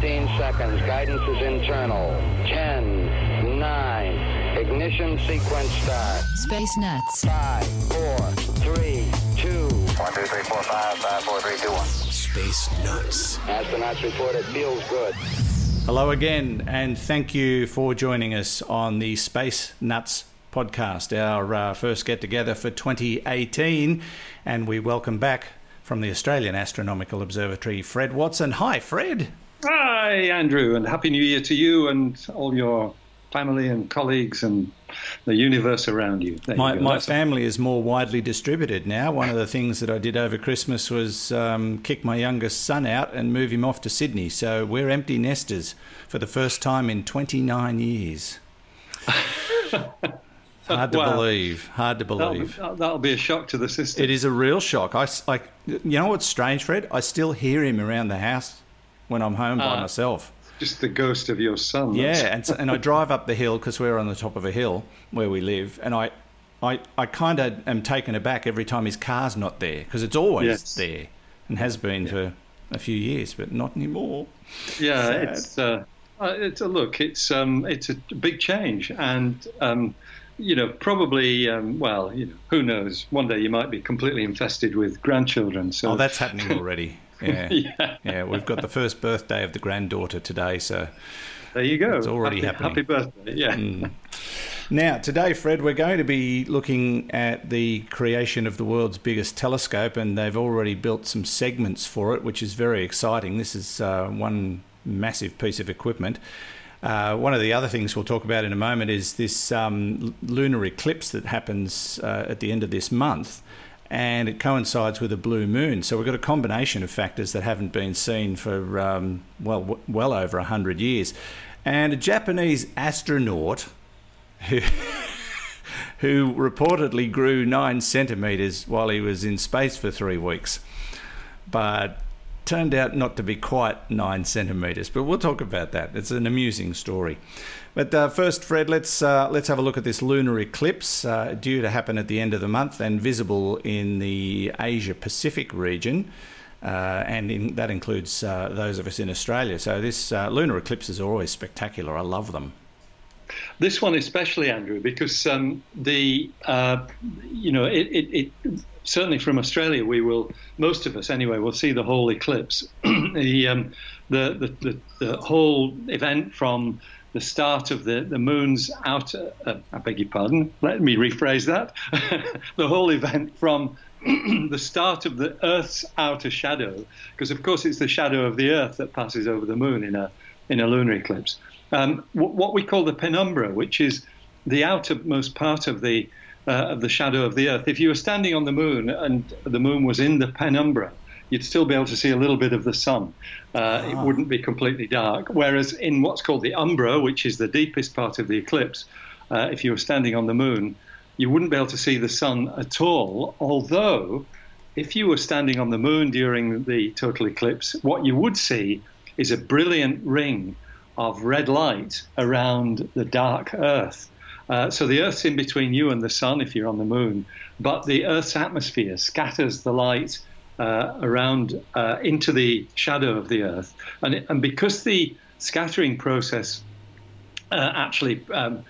15 seconds. Guidance is internal. 10, 9, ignition sequence start. Space Nuts. 5, 4, 3, 2. 1, 2, 3, 4, 5, 5, 4, 3, 2, 1. Space Nuts. Astronauts report it feels good. Hello again, and thank you for joining us on the Space Nuts podcast, our uh, first get together for 2018. And we welcome back from the Australian Astronomical Observatory, Fred Watson. Hi, Fred. Hi, Andrew, and Happy New Year to you and all your family and colleagues and the universe around you. There My, you my family is more widely distributed now. One of the things that I did over Christmas was um, kick my youngest son out and move him off to Sydney. So we're empty nesters for the first time in 29 years. Hard to Wow. believe. Hard to That'll, believe. that'll be a shock to the system. It is a real shock. I like, you know what's strange, Fred? I still hear him around the house when I'm home by Ah. myself. Just the ghost of your son. Yeah, and so, and I drive up the hill because we're on the top of a hill where we live, and I, I, I kind of am taken aback every time his car's not there because it's always Yes. there and has been for a few years, but not anymore. Yeah, Sad. it's uh, uh, it's a look. It's um, it's a big change, and um, you know, probably um, well, you know, who knows? One day you might be completely infested with grandchildren. So Oh, that's happening already. Yeah. yeah, Yeah, we've got the first birthday of the granddaughter today, so there you go. It's already happy, happening. Happy birthday! Yeah. Now, today, Fred, we're going to be looking at the creation of the world's biggest telescope, and they've already built some segments for it, which is very exciting. This is uh, one massive piece of equipment. Uh, one of the other things we'll talk about in a moment is this um, lunar eclipse that happens uh, at the end of this month, and it coincides with a blue moon. So we've got a combination of factors that haven't been seen for um, well, w- well over hundred years. And a Japanese astronaut who, who reportedly grew nine centimetres while he was in space for three weeks, but turned out not to be quite nine centimetres. But we'll talk about that. It's an amusing story. But uh, first, Fred, let's uh, let's have a look at this lunar eclipse uh, due to happen at the end of the month and visible in the Asia Pacific region. Uh, and in, that includes uh, those of us in Australia. So this uh, lunar eclipses are always spectacular. I love them. This one especially, Andrew, because um, the you know it, it, it certainly from Australia we will most of us anyway will see the whole eclipse, the, um, the, the the the whole event from the start of the the moon's outer. Uh, I beg your pardon. Let me rephrase that. the whole event from the start of the Earth's outer shadow, because of course it's the shadow of the Earth that passes over the moon in a in a lunar eclipse. Um, wh- what we call the penumbra, which is the outermost part of the uh, of the shadow of the Earth. If you were standing on the moon and the moon was in the penumbra, you'd still be able to see a little bit of the sun. Uh, It wouldn't be completely dark. Whereas in what's called the umbra, which is the deepest part of the eclipse, uh, if you were standing on the moon, you wouldn't be able to see the sun at all. Although, if you were standing on the moon during the total eclipse, what you would see is a brilliant ring of red light around the dark Earth. Uh, so the Earth's in between you and the sun if you're on the moon, but the Earth's atmosphere scatters the light uh, around uh, into the shadow of the Earth, and, it, and because the scattering process uh, actually um,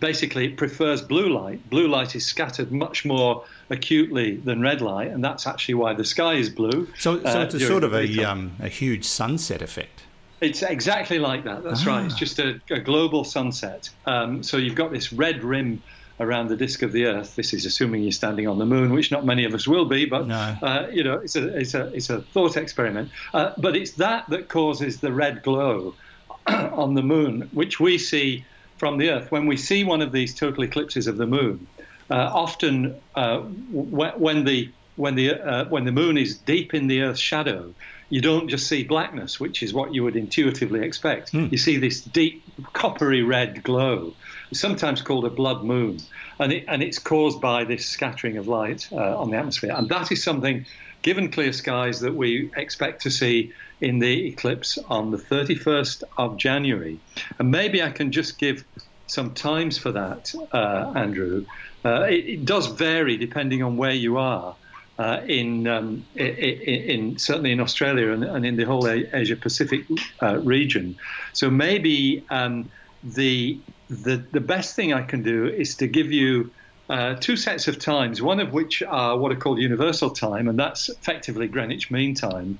basically it prefers blue light. Blue light is scattered much more acutely than red light, and that's actually why the sky is blue. So, so uh, it's a sort of a, um, a huge sunset effect. It's exactly like that. That's right. Ah. It's just a, a global sunset. Um, so you've got this red rim around the disk of the Earth. This is assuming you're standing on the moon, which not many of us will be, but No. uh, you know, it's a it's a it's a thought experiment. Uh, but it's that that causes the red glow on the moon, which we see from the Earth when we see one of these total eclipses of the moon. Uh, often, uh, w- when the when the uh, when the moon is deep in the Earth's shadow, you don't just see blackness, which is what you would intuitively expect. You see this deep coppery red glow, sometimes called a blood moon, and it, and it's caused by this scattering of light uh, on the atmosphere, and that is something, given clear skies, that we expect to see in the eclipse on the 31st of January, and maybe I can just give some times for that, uh, Andrew. Uh, it, it does vary depending on where you are. Uh, in, um, in, in, certainly in Australia and, and in the whole Asia Pacific uh, region. So maybe um, the, the the best thing I can do is to give you. Uh, two sets of times, one of which are what are called universal time, and that's effectively Greenwich Mean Time.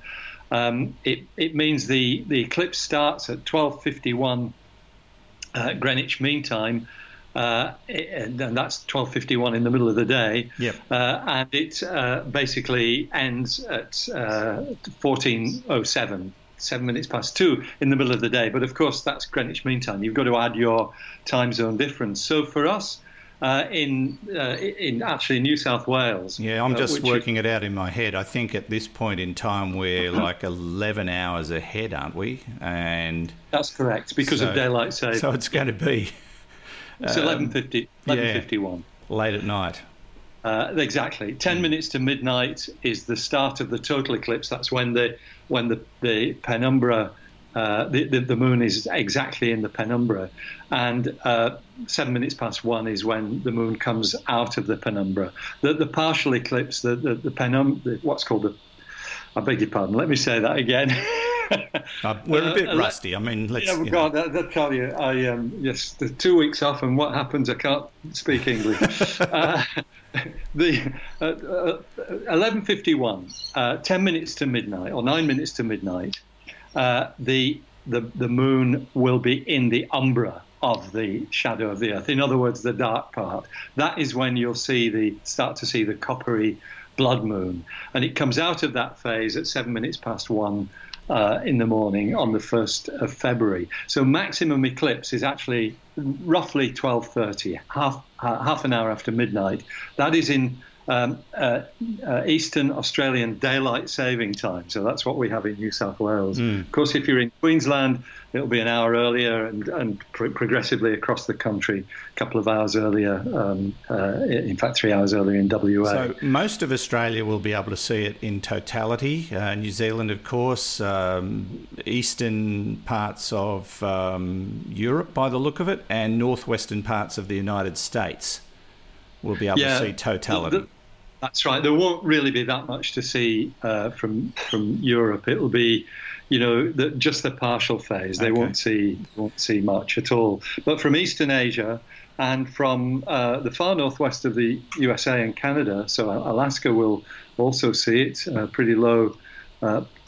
Um, it, it means the, the eclipse starts at 12:51 uh, Greenwich Mean Time, uh, and that's 12:51 in the middle of the day. Yep. Uh, and it uh, basically ends at 14:07 seven minutes past two in the middle of the day. But of course, that's Greenwich Mean Time. You've got to add your time zone difference. So for us, uh, in uh, in actually New South Wales. Yeah, I'm uh, just working it out in my head. I think at this point in time we're like 11 hours ahead, aren't we? And that's correct because so, of daylight saving. So it's going to be it's 11.50, 11.51. Yeah, late at night. Uh, exactly. 10 mm. minutes to midnight is the start of the total eclipse. That's when the when the, the penumbra, uh, the, the, the, moon is exactly in the penumbra. And uh, seven minutes past one is when the moon comes out of the penumbra. The, the partial eclipse, the, the, the penum, what's called the, I beg your pardon, let me say that again. uh, we're a bit uh, rusty. I mean, let's. Yeah, God, I, will tell you. I um, yes, the two weeks off, and what happens? I can't speak English. uh, the uh, uh, eleven fifty one, uh, ten minutes to midnight, or nine minutes to midnight. the the the moon will be in the umbra of the shadow of the earth. In other words, the dark part. That is when you'll see the start to see the coppery blood moon, and it comes out of that phase at seven minutes past one uh, in the morning on the 1st of February. So maximum eclipse is actually roughly 12:30, half uh, half an hour after midnight. That is in um, uh, uh, Eastern Australian daylight saving time. So that's what we have in New South Wales. Mm. Of course, if you're in Queensland, it'll be an hour earlier and, and pr- progressively across the country, a couple of hours earlier, um, uh, in fact, three hours earlier in WA. So most of Australia will be able to see it in totality. Uh, New Zealand, of course, um, eastern parts of um, Europe by the look of it, and northwestern parts of the United States will be able yeah, to see totality. That's right. There won't really be that much to see uh, from from Europe. It'll be, you know, the, just the partial phase. They okay. won't see won't see much at all. But from Eastern Asia and from uh, the far northwest of the USA and Canada, so Alaska will also see it uh, pretty low.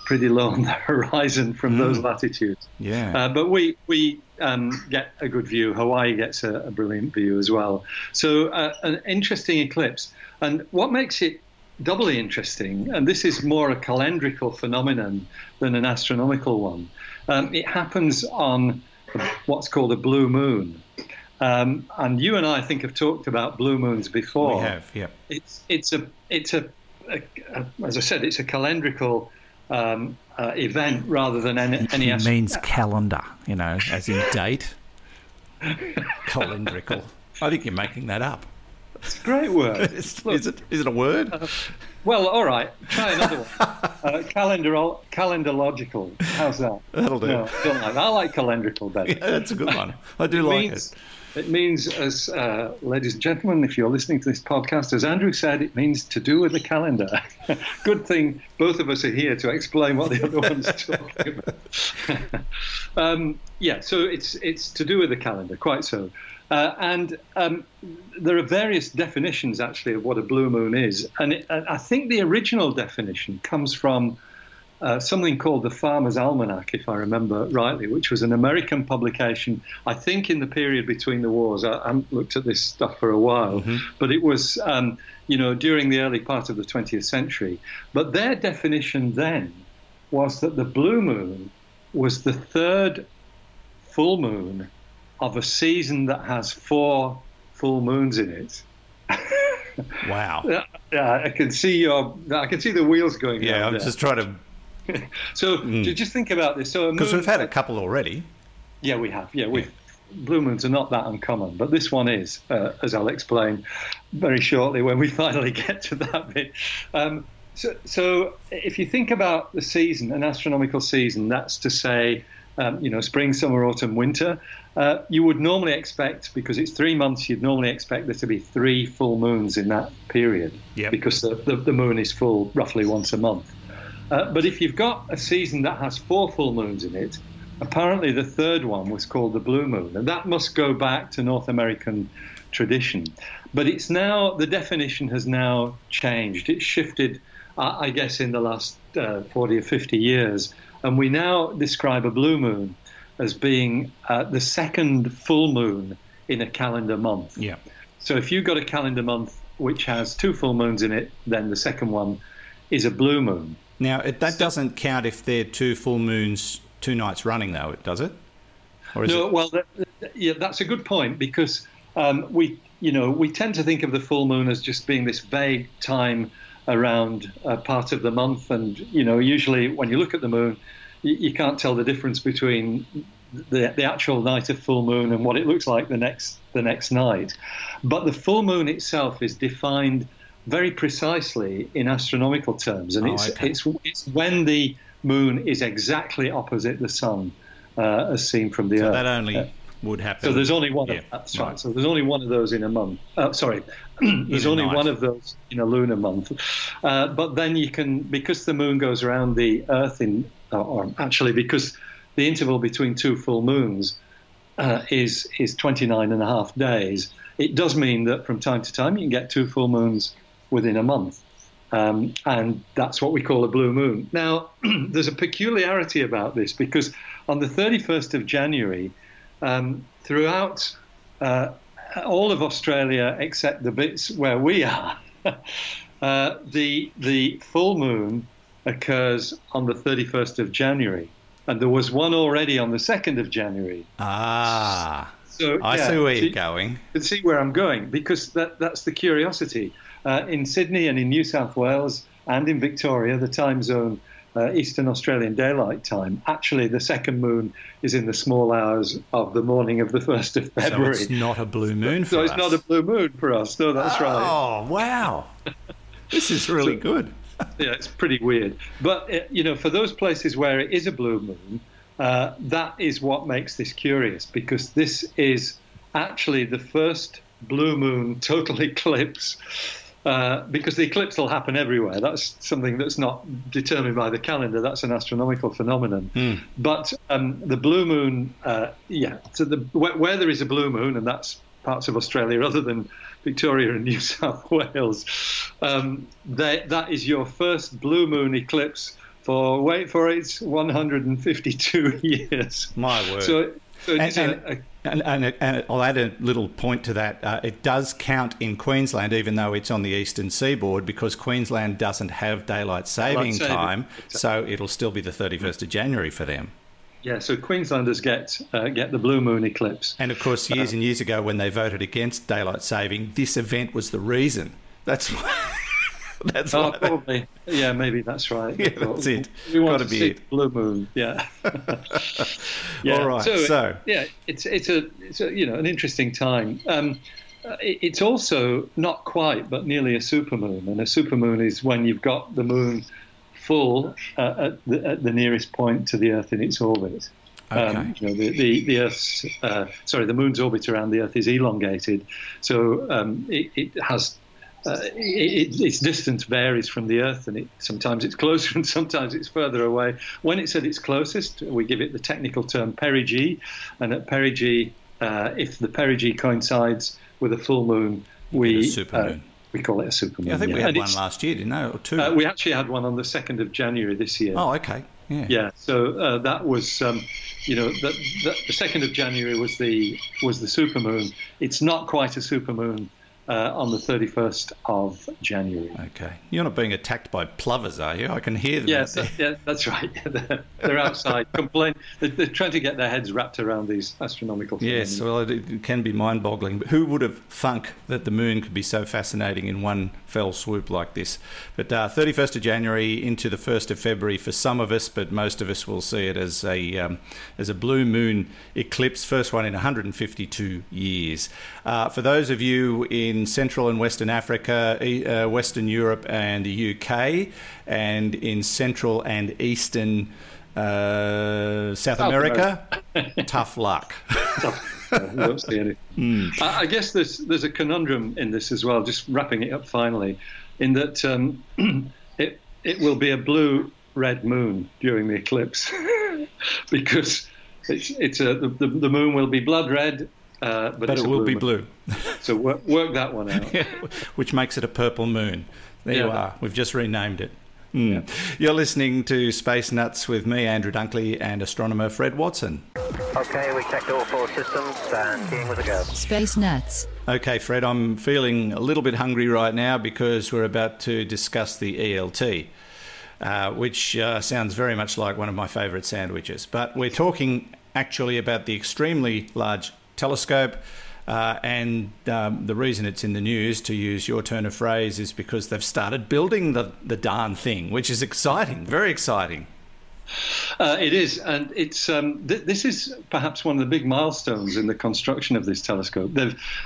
Pretty low on the horizon from mm. those latitudes. Yeah. Uh, but we we um, get a good view. Hawaii gets a, a brilliant view as well. So uh, an interesting eclipse. And what makes it doubly interesting, and this is more a calendrical phenomenon than an astronomical one, um, it happens on what's called a blue moon. Um, and you and I, I think, have talked about blue moons before. We have, yeah. It's it's a it's a, a, a as I said, it's a calendrical um, uh, event rather than any. any it means calendar, you know, as in date. Calendrical. I think you're making that up. It's a great word. is, Look, is, it, is it a word? Uh, well, all right. Try another one. Uh, calendar, calendar-logical. How's that? That'll do. No, don't like that. I like calendrical better. Yeah, that's a good one. I do it like means, it. It means, as uh, ladies and gentlemen, if you're listening to this podcast, as Andrew said, it means to do with the calendar. good thing both of us are here to explain what the other one's talking about. um, yeah, so it's it's to do with the calendar, quite so. Uh, and um, there are various definitions actually of what a blue moon is. And it, I think the original definition comes from uh, something called the Farmer's Almanac, if I remember rightly, which was an American publication, I think in the period between the wars. I, I haven't looked at this stuff for a while, mm-hmm. but it was, um, you know, during the early part of the 20th century. But their definition then was that the blue moon was the third full moon of a season that has four full moons in it. wow. Yeah, I can see your. I can see the wheels going. Yeah, I'm there. just trying to. so mm. just think about this. So because we've had a couple already. Yeah, we have. Yeah, we. Yeah. Blue moons are not that uncommon, but this one is, uh, as I'll explain very shortly when we finally get to that bit. Um, so, so, if you think about the season, an astronomical season, that's to say um, you know, spring, summer, autumn, winter, uh, you would normally expect, because it's three months, you'd normally expect there to be three full moons in that period, Yep. because the, the, the moon is full roughly once a month. Uh, but if you've got a season that has four full moons in it, apparently the third one was called the blue moon, and that must go back to North American tradition. But it's now the definition has now changed. It's shifted, uh, I guess, in the last uh, 40 or 50 years, and we now describe a blue moon as being uh, the second full moon in a calendar month. Yeah. So if you've got a calendar month which has two full moons in it, then the second one is a blue moon. Now, it, that doesn't count if they're two full moons, two nights running, though, does it? Or is No, it? well, that, yeah, that's a good point because um, we, you know, we tend to think of the full moon as just being this vague time around a part of the month, and you know, usually when you look at the moon, you, you can't tell the difference between the, the actual night of full moon and what it looks like the next the next night. But the full moon itself is defined very precisely in astronomical terms, and Oh, it's okay. it's it's when the moon is exactly opposite the sun, uh, as seen from the So Earth. that only Uh, would happen. so there's only one. Yeah, Of, that's right. right. So there's only one of those in a month. Uh, sorry, there's only night. one of those in a lunar month. Uh, but then you can, because the moon goes around the Earth in, or, or actually because the interval between two full moons uh, is is 29 and a half days. It does mean that from time to time you can get two full moons within a month. Um, and that's what we call a blue moon. Now, there's a peculiarity about this because on the 31st of January, um, throughout uh, all of Australia except the bits where we are, uh, the the full moon occurs on the 31st of January, and there was one already on the 2nd of January. Ah, So I yeah, see where you're you going. can see where I'm going because that that's the curiosity. Uh, in Sydney and in New South Wales and in Victoria, the time zone. Uh, Eastern Australian Daylight Time. Actually, the second moon is in the small hours of the morning of the 1st of February. So it's not a blue moon for So it's not a blue moon for us. No, that's right. Oh, wow. this is really good. Yeah, it's pretty weird. But uh, you know, for those places where it is a blue moon, uh, that is what makes this curious because this is actually the first blue moon total eclipse. Uh, because the eclipse will happen everywhere. That's something that's not determined by the calendar. That's an astronomical phenomenon. But um, the blue moon, uh, yeah. So the where, where there is a blue moon, and that's parts of Australia other than Victoria and New South Wales, um, that that is your first blue moon eclipse for wait for it, 152 years. My word. So, so and, and, and, and, and I'll add a little point to that. Uh, it does count in Queensland, even though it's on the eastern seaboard, because Queensland doesn't have daylight saving saving, time, so it'll still be the 31st of January for them. yeah, so Queenslanders get uh, get the blue moon eclipse. And of course, years and years ago, when they voted against daylight saving, this event was the reason. That's why. that's Oh, why. they- probably. Yeah, maybe that's right. Yeah, that's it. We want Gotta to be see it. blue moon. Yeah. All right, so- yeah, it's it's a it's a you know an interesting time. Um, uh, it's also not quite, but nearly a supermoon, and a supermoon is when you've got the moon full uh, at, the, at the nearest point to the Earth in its orbit. Okay. Um, you know, the, the, the Earth's, uh, sorry, the moon's orbit around the Earth is elongated, so um, it, it has uh, it, its distance varies from the Earth, and it, sometimes it's closer and sometimes it's further away. When it's at its closest, we give it the technical term perigee, and at perigee, uh, if the perigee coincides with a full moon, we Get a supermoon. uh, we call it a supermoon. Yeah, I think we had And one last year, didn't we? Or two? Uh, we actually had one on the second of January this year. oh, okay. Yeah. Yeah, so uh, that was, um, you know, the, the, the second of January was the was the supermoon. It's not quite a supermoon uh, on the thirty first of January. Okay. You're not being attacked by plovers, are you? I can hear them. Yes, that- yeah, that's right. they're, they're outside, complain. They're, they're trying to get their heads wrapped around these astronomical. Things. Yes, well, it, it can be mind boggling. But who would have thunk that the moon could be so fascinating in one fell swoop like this? But uh, 31st of January into the 1st of February for some of us, but most of us will see it as a, um, as a blue moon eclipse, first one in 152 years. Uh, for those of you in Central and Western Africa, uh, Western Europe, and the UK, and in Central and Eastern Uh, South, America, tough luck. see any. Mm. I, I, guess there's there's a conundrum in this as well. Just wrapping it up finally, in that um, it it will be a blue red moon during the eclipse because it's it's a the, the moon will be blood red. Uh, but, but it will be blue. so work, work that one out. yeah, which makes it a purple moon. There yeah. you are. We've just renamed it. Mm. Yeah. You're listening to Space Nuts with me, Andrew Dunkley, and astronomer Fred Watson. Okay, we checked all four systems and keying with a go. Space Nuts. Okay, Fred, I'm feeling a little bit hungry right now because we're about to discuss the ELT. Uh, which uh, sounds very much like one of my favourite sandwiches. But we're talking actually about the extremely large telescope. Uh, and um, the reason it's in the news, to use your turn of phrase, is because they've started building the, the darn thing, which is exciting, very exciting. Uh, it is, and it's um, th- this is perhaps one of the big milestones in the construction of this telescope.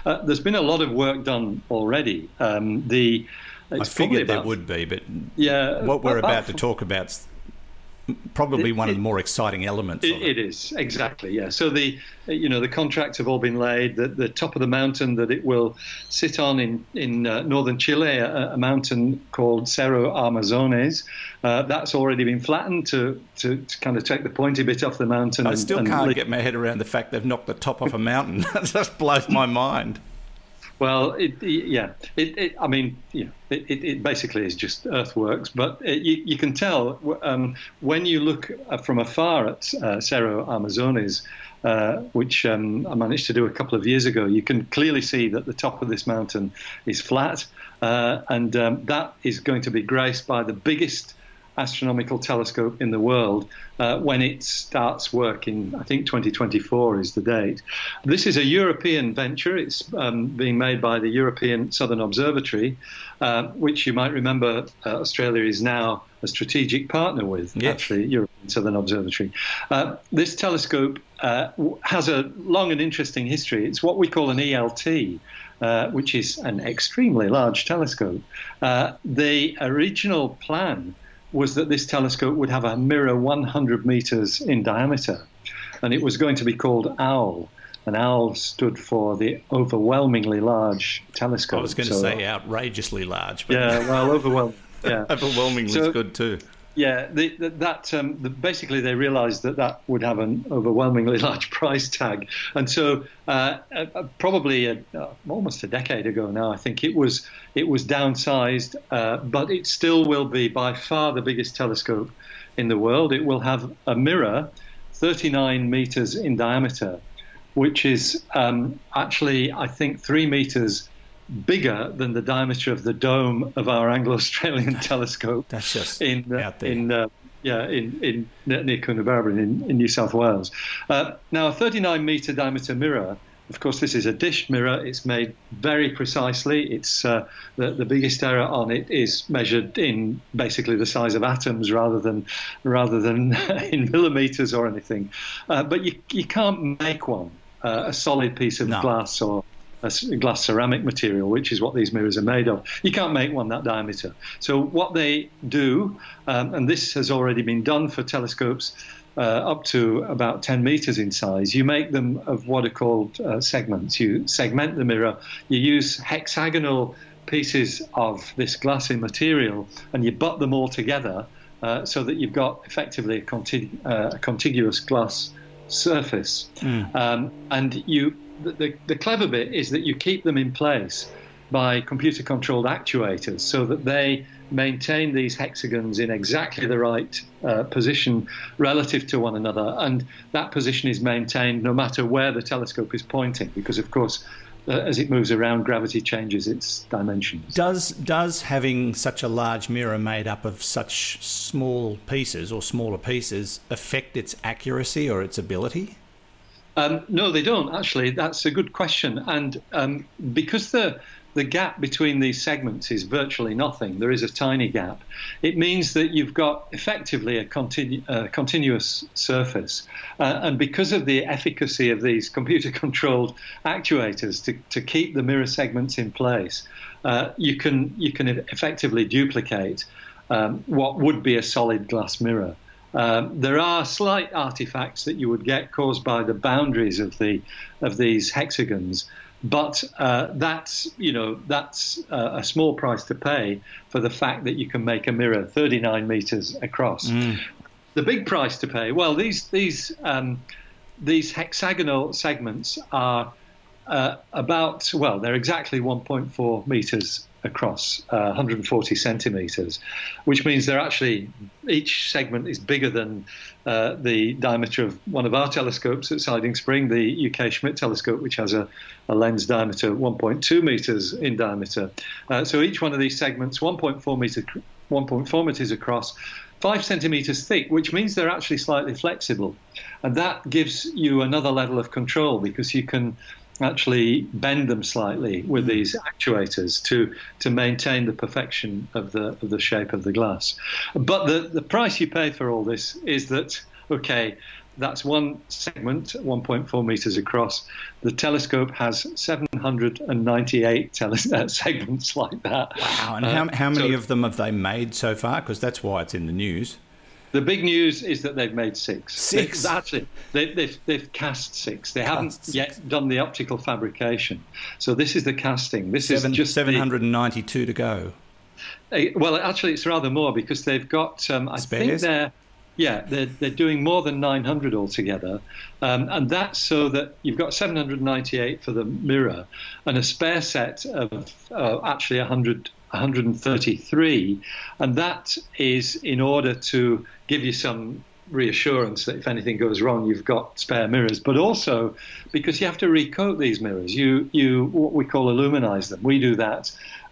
Uh, there's been a lot of work done already. Um, the I figured about, there would be, but yeah, what we're about, about to talk about probably one of the more exciting elements. It, it. it is exactly, yeah. So the you know the contracts have all been laid. The, the top of the mountain that it will sit on in in uh, northern Chile, a, a, mountain called Cerro Armazones, uh, that's already been flattened to, to, to kind of take the pointy bit off the mountain. I and, still can't get my head around the fact they've knocked the top off a mountain. that just blows my mind. Well, it, yeah, it, it, I mean, know, it, basically is just earthworks, but you, you, can tell um, when you look uh, from afar at uh, Cerro Armazones, uh, which um, I managed to do a couple of years ago, you can clearly see that the top of this mountain is flat, uh, and um, that is going to be graced by the biggest astronomical telescope in the world uh, when it starts working. I think 2024 is the date. This is a European venture. It's um, being made by the European Southern Observatory, uh, which you might remember uh, Australia is now a strategic partner with, yes. actually, European Southern Observatory. Uh, this telescope uh, has a long and interesting history. It's what we call an ELT. Uh, which is an extremely large telescope. Uh, the original plan was that this telescope would have a mirror 100 meters in diameter, and it was going to be called OWL. And OWL stood for the overwhelmingly large telescope. I was going to so, say uh, outrageously large. But yeah, well, overwhelming. Yeah, overwhelmingly so, is good too. Yeah, the, the, that um, the, basically they realised that that would have an overwhelmingly large price tag, and so uh, uh, probably a, uh, almost a decade ago now, I think it was it was downsized, uh, but it still will be by far the biggest telescope in the world. It will have a mirror, 39 meters in diameter, which is um, actually I think three meters bigger than the diameter of the dome of our Anglo-Australian telescope. That's just in uh, in uh, yeah in in near Coonabarabran in, in New South Wales. Uh, now, a 39 meter diameter mirror. Of course, this is a dish mirror. It's made very precisely. It's uh, the, the biggest error on it is measured in basically the size of atoms rather than rather than in millimeters or anything. Uh, but you you can't make one uh, a solid piece of no. glass or a glass ceramic material, which is what these mirrors are made of. You can't make one that diameter. So what they do, um, and this has already been done for telescopes uh, up to about 10 meters in size, you make them of what are called uh, segments. You segment the mirror. You use hexagonal pieces of this glassy material, and you butt them all together uh, so that you've got effectively a, contig- uh, a contiguous glass surface. Mm. Um, and you the, the, clever bit is that you keep them in place by computer controlled actuators so that they maintain these hexagons in exactly the right uh, position relative to one another. And that position is maintained no matter where the telescope is pointing, because, of course, uh, as it moves around, gravity changes its dimensions. Does does having such a large mirror made up of such small pieces or smaller pieces affect its accuracy or its ability? Um, no, they don't actually. That's a good question, and um, because the the gap between these segments is virtually nothing. There is a tiny gap. It means that you've got effectively a continu- uh, continuous surface. Uh, and because of the efficacy of these computer controlled actuators to, to keep the mirror segments in place, uh, you, can, you can effectively duplicate um, what would be a solid glass mirror. Um, there are slight artifacts that you would get caused by the boundaries of the of these hexagons, but uh, that's you know that's uh, a small price to pay for the fact that you can make a mirror 39 meters across. Mm. The big price to pay. Well, these these um, these hexagonal segments are uh, about well, they're exactly 1.4 meters across, uh, 140 centimeters, which means they're actually each segment is bigger than uh, the diameter of one of our telescopes at Siding Spring, the UK Schmidt telescope, which has a, a lens diameter 1.2 meters in diameter. Uh, so each one of these segments, 1.4 meter, 1.4 meters across. Five centimeters thick, which means they're actually slightly flexible. And that gives you another level of control because you can actually bend them slightly with mm. these actuators to to maintain the perfection of the of the shape of the glass. But the the price you pay for all this is that okay. That's one segment, 1.4 meters across. The telescope has 798 tele- uh, segments like that. Wow! And uh, how, how many so, of them have they made so far? Because that's why it's in the news. The big news is that they've made six. Six. They, actually, they, they've, they've cast six. They cast haven't six. yet done the optical fabrication. So this is the casting. This Seven, is just seven hundred and ninety-two to go. Uh, well, actually, it's rather more because they've got. Um, I Spares? think they're. Yeah, they're, they're doing more than 900 altogether. Um, and that's so that you've got 798 for the mirror and a spare set of uh, actually 100 133, and that is in order to give you some reassurance that if anything goes wrong, you've got spare mirrors, but also because you have to recoat these mirrors. You you what we call aluminize them. We do that.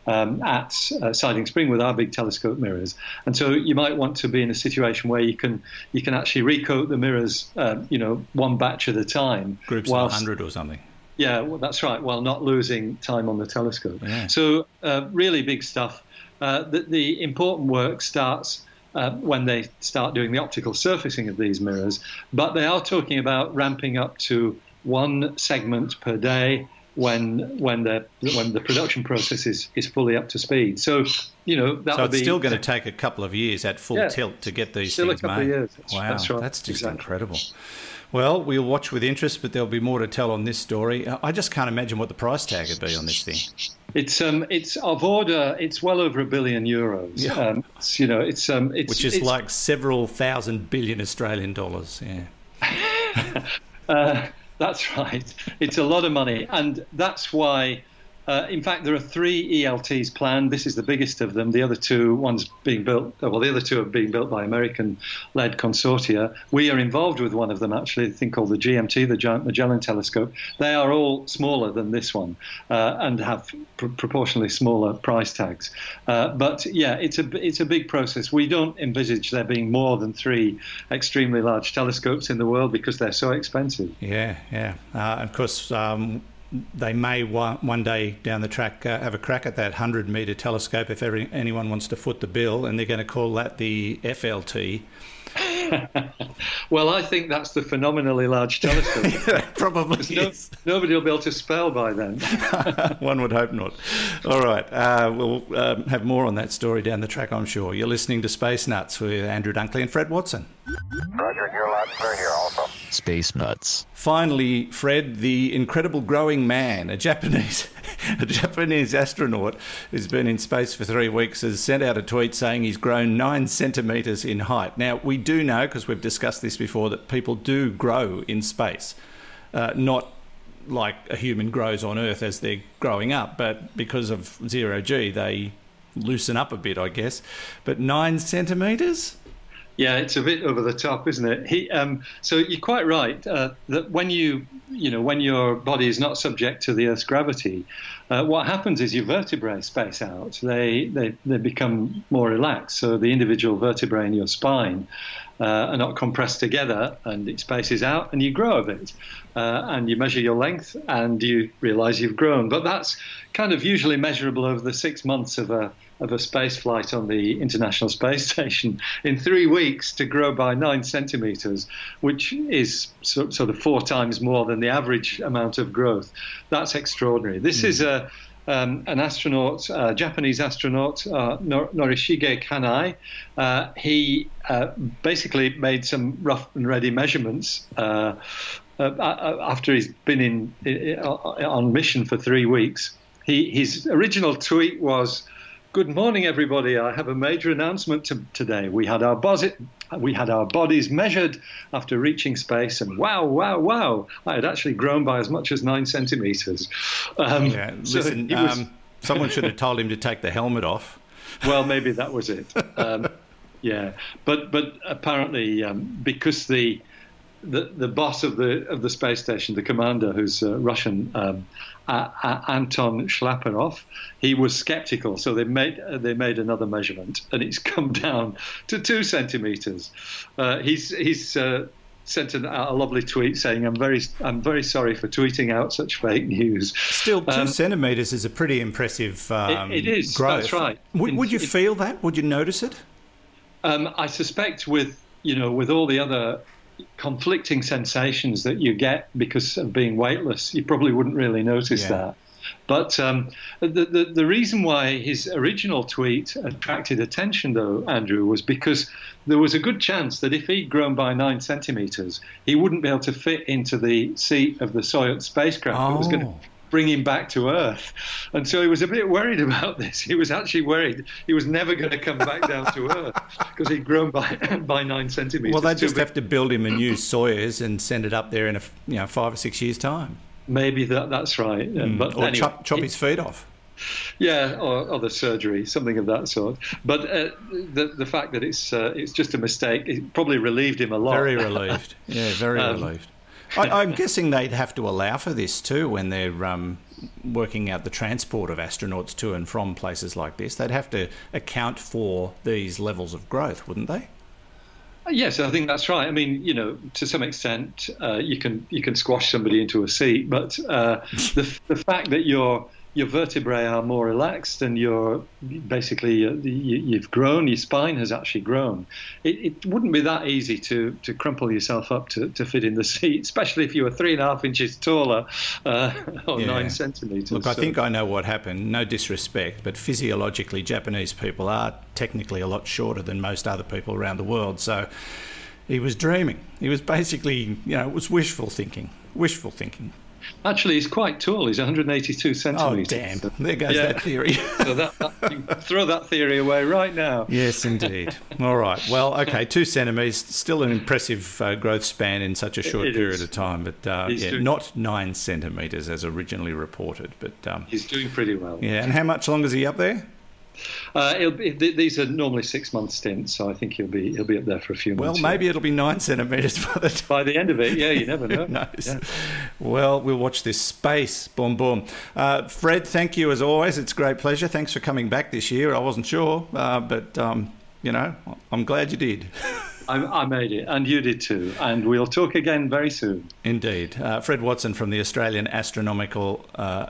Um, at uh, Siding Spring with our big telescope mirrors, and so you might want to be in a situation where you can you can actually recoat the mirrors, uh, you know, one batch at a time. Groups whilst, of hundred or something. Yeah, well, that's right, while not losing time on the telescope. Yeah. So, uh, really big stuff. Uh, the, the, important work starts uh, when they start doing the optical surfacing of these mirrors, but they are talking about ramping up to one segment per day when when the when the production process is, is fully up to speed. So you know that so it's be, still going to take a couple of years at full yeah, tilt to get these still things a couple made. Of years. That's, wow, that's, right. that's just exactly. incredible. Well, we'll watch with interest, but there'll be more to tell on this story. I just can't imagine what the price tag would be on this thing. It's um, it's of order. It's well over a billion euros. Yeah. Um, it's, you know, it's um, it's which is it's, like several thousand billion Australian dollars. Yeah. uh, that's right. It's a lot of money, and that's why uh, in fact, there are three ELTs planned. This is the biggest of them. The other two, one's being built, uh, well, the other two are being built by American led consortia. We are involved with one of them, actually, a thing called the GMT, the Giant Magellan Telescope. They are all smaller than this one uh, and have pr- proportionally smaller price tags. Uh, but yeah, it's a, it's a big process. We don't envisage there being more than three extremely large telescopes in the world because they're so expensive. Yeah, yeah. Uh, of course, um, they may one, day down the track uh, have a crack at that 100 metre telescope if every, anyone wants to foot the bill, and they're going to call that the FLT. well, I think that's the phenomenally large telescope. Probably no, nobody will be able to spell by then. One would hope not. All right, uh, we'll um, have more on that story down the track, I'm sure. You're listening to Space Nuts with Andrew Dunkley and Fred Watson. Roger, you're loud and here also. Space Nuts. Finally, Fred, the incredible growing man, a Japanese, a Japanese astronaut who's been in space for three weeks, has sent out a tweet saying he's grown nine centimeters in height. Now we do know, because we've discussed this before, that people do grow in space, uh, not like a human grows on Earth as they're growing up, but because of zero g, they loosen up a bit, I guess. But nine centimeters. Yeah, it's a bit over the top, isn't it? He, um, so you're quite right uh, that when you, you know, when your body is not subject to the Earth's gravity, uh, what happens is your vertebrae space out. They, they they become more relaxed. So the individual vertebrae in your spine uh, are not compressed together, and it spaces out, and you grow a bit. Uh, and you measure your length, and you realise you've grown. But that's kind of usually measurable over the six months of a of a space flight on the International Space Station in three weeks to grow by nine centimeters, which is sort of four times more than the average amount of growth. That's extraordinary. This mm. is a um, an astronaut, uh, Japanese astronaut, uh, Nor- Norishige Kanai. Uh, he uh, basically made some rough and ready measurements. Uh, after he's been in, in, on mission for three weeks, he, his original tweet was, Good morning, everybody. I have a major announcement to, today. We had our we had our bodies measured after reaching space, and wow, wow, wow! I had actually grown by as much as nine centimeters. Um, yeah, listen, so was, um, someone should have told him to take the helmet off. Well, maybe that was it. Um, yeah, but but apparently um, because the the, the boss of the of the space station, the commander, who's uh, Russian, um, uh, uh, Anton Shkaplerov, he was skeptical. So they made uh, they made another measurement, and it's come down to two centimeters. Uh, he's he's uh, sent an, a lovely tweet saying, "I'm very I'm very sorry for tweeting out such fake news." Still, two um, centimeters is a pretty impressive. Um, it, it is. Growth. That's right. Would, would you feel that? Would you notice it? Um, I suspect with you know with all the other conflicting sensations that you get because of being weightless, you probably wouldn't really notice yeah. that. But um, the, the, the reason why his original tweet attracted attention, though, Andrew, was because there was a good chance that if he'd grown by nine centimeters, he wouldn't be able to fit into the seat of the Soyuz spacecraft. Oh. It was going to bring him back to Earth. And so he was a bit worried about this. He was actually worried he was never going to come back down to Earth because he'd grown by by nine centimeters. Well, they just have to build him a new Soyuz and send it up there in a you know five or six years' time. Maybe that that's right. Mm. But or anyway, chop, chop his feet off. Yeah, or, or, the surgery, something of that sort. But uh, the the fact that it's uh, it's just a mistake, it probably relieved him a lot. Very relieved. Yeah, very um, relieved. I, am guessing they'd have to allow for this too when they're um, working out the transport of astronauts to and from places like this. They'd have to account for these levels of growth, wouldn't they? Yes, I think that's right. I mean, you know, to some extent, uh, you can you can squash somebody into a seat, but uh, the the fact that you're your vertebrae are more relaxed and you're basically uh, you, have grown, your spine has actually grown. It, it, wouldn't be that easy to, to crumple yourself up to, to fit in the seat, especially if you were three and a half inches taller uh, or yeah. nine centimeters. Look, I think I know what happened. No disrespect, but physiologically, Japanese people are technically a lot shorter than most other people around the world. So he was dreaming. He was basically, you know, it was wishful thinking. Wishful thinking. Actually, he's quite tall. He's 182 centimetres. Oh, damn. There goes yeah. that theory. so that, that, throw that theory away right now. Yes, indeed. All right. Well, okay, two centimetres, still an impressive uh, growth span in such a short it period is. of time, but uh, yeah, doing... not nine centimetres as originally reported. But um, He's doing pretty well. Yeah, and how much longer is he up there? Uh, be, these are normally six month stints, so I think he'll be he'll be up there for a few months. Well, maybe yeah. it'll be nine centimetres by the time. by the end of it. Yeah, you never know. Yeah. Well, we'll watch this space. Boom, boom. Uh, Fred, thank you as always. It's a great pleasure. Thanks for coming back this year. I wasn't sure, uh, but um, you know, I'm glad you did. I, I, made it, and you did too. And we'll talk again very soon. Indeed. Uh, Fred Watson from the Australian Astronomical uh,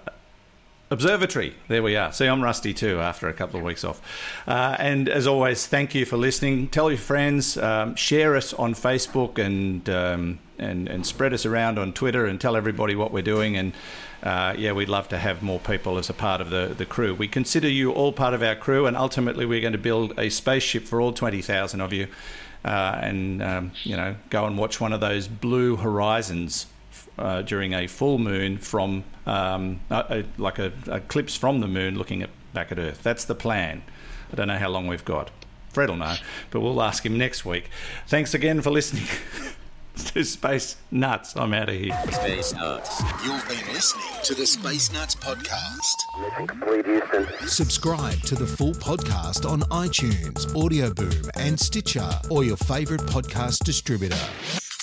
Observatory. There we are. See, I'm rusty too after a couple of weeks off. Uh, and as always, thank you for listening. Tell your friends, um, share us on Facebook, and, um, and and spread us around on Twitter, and tell everybody what we're doing. And uh, yeah, we'd love to have more people as a part of the, the crew. We consider you all part of our crew, and ultimately, we're going to build a spaceship for all 20,000 of you. Uh, and um, you know, go and watch one of those blue horizons uh, during a full moon from um, a, a, like a, eclipse from the moon looking at, back at Earth. That's the plan. I don't know how long we've got. Fred will know, but we'll ask him next week. Thanks again for listening to Space Nuts. I'm out of here. Space Nuts. You've been listening to the Space Nuts podcast. Subscribe to the full podcast on iTunes, Audio Boom, and Stitcher, or your favourite podcast distributor.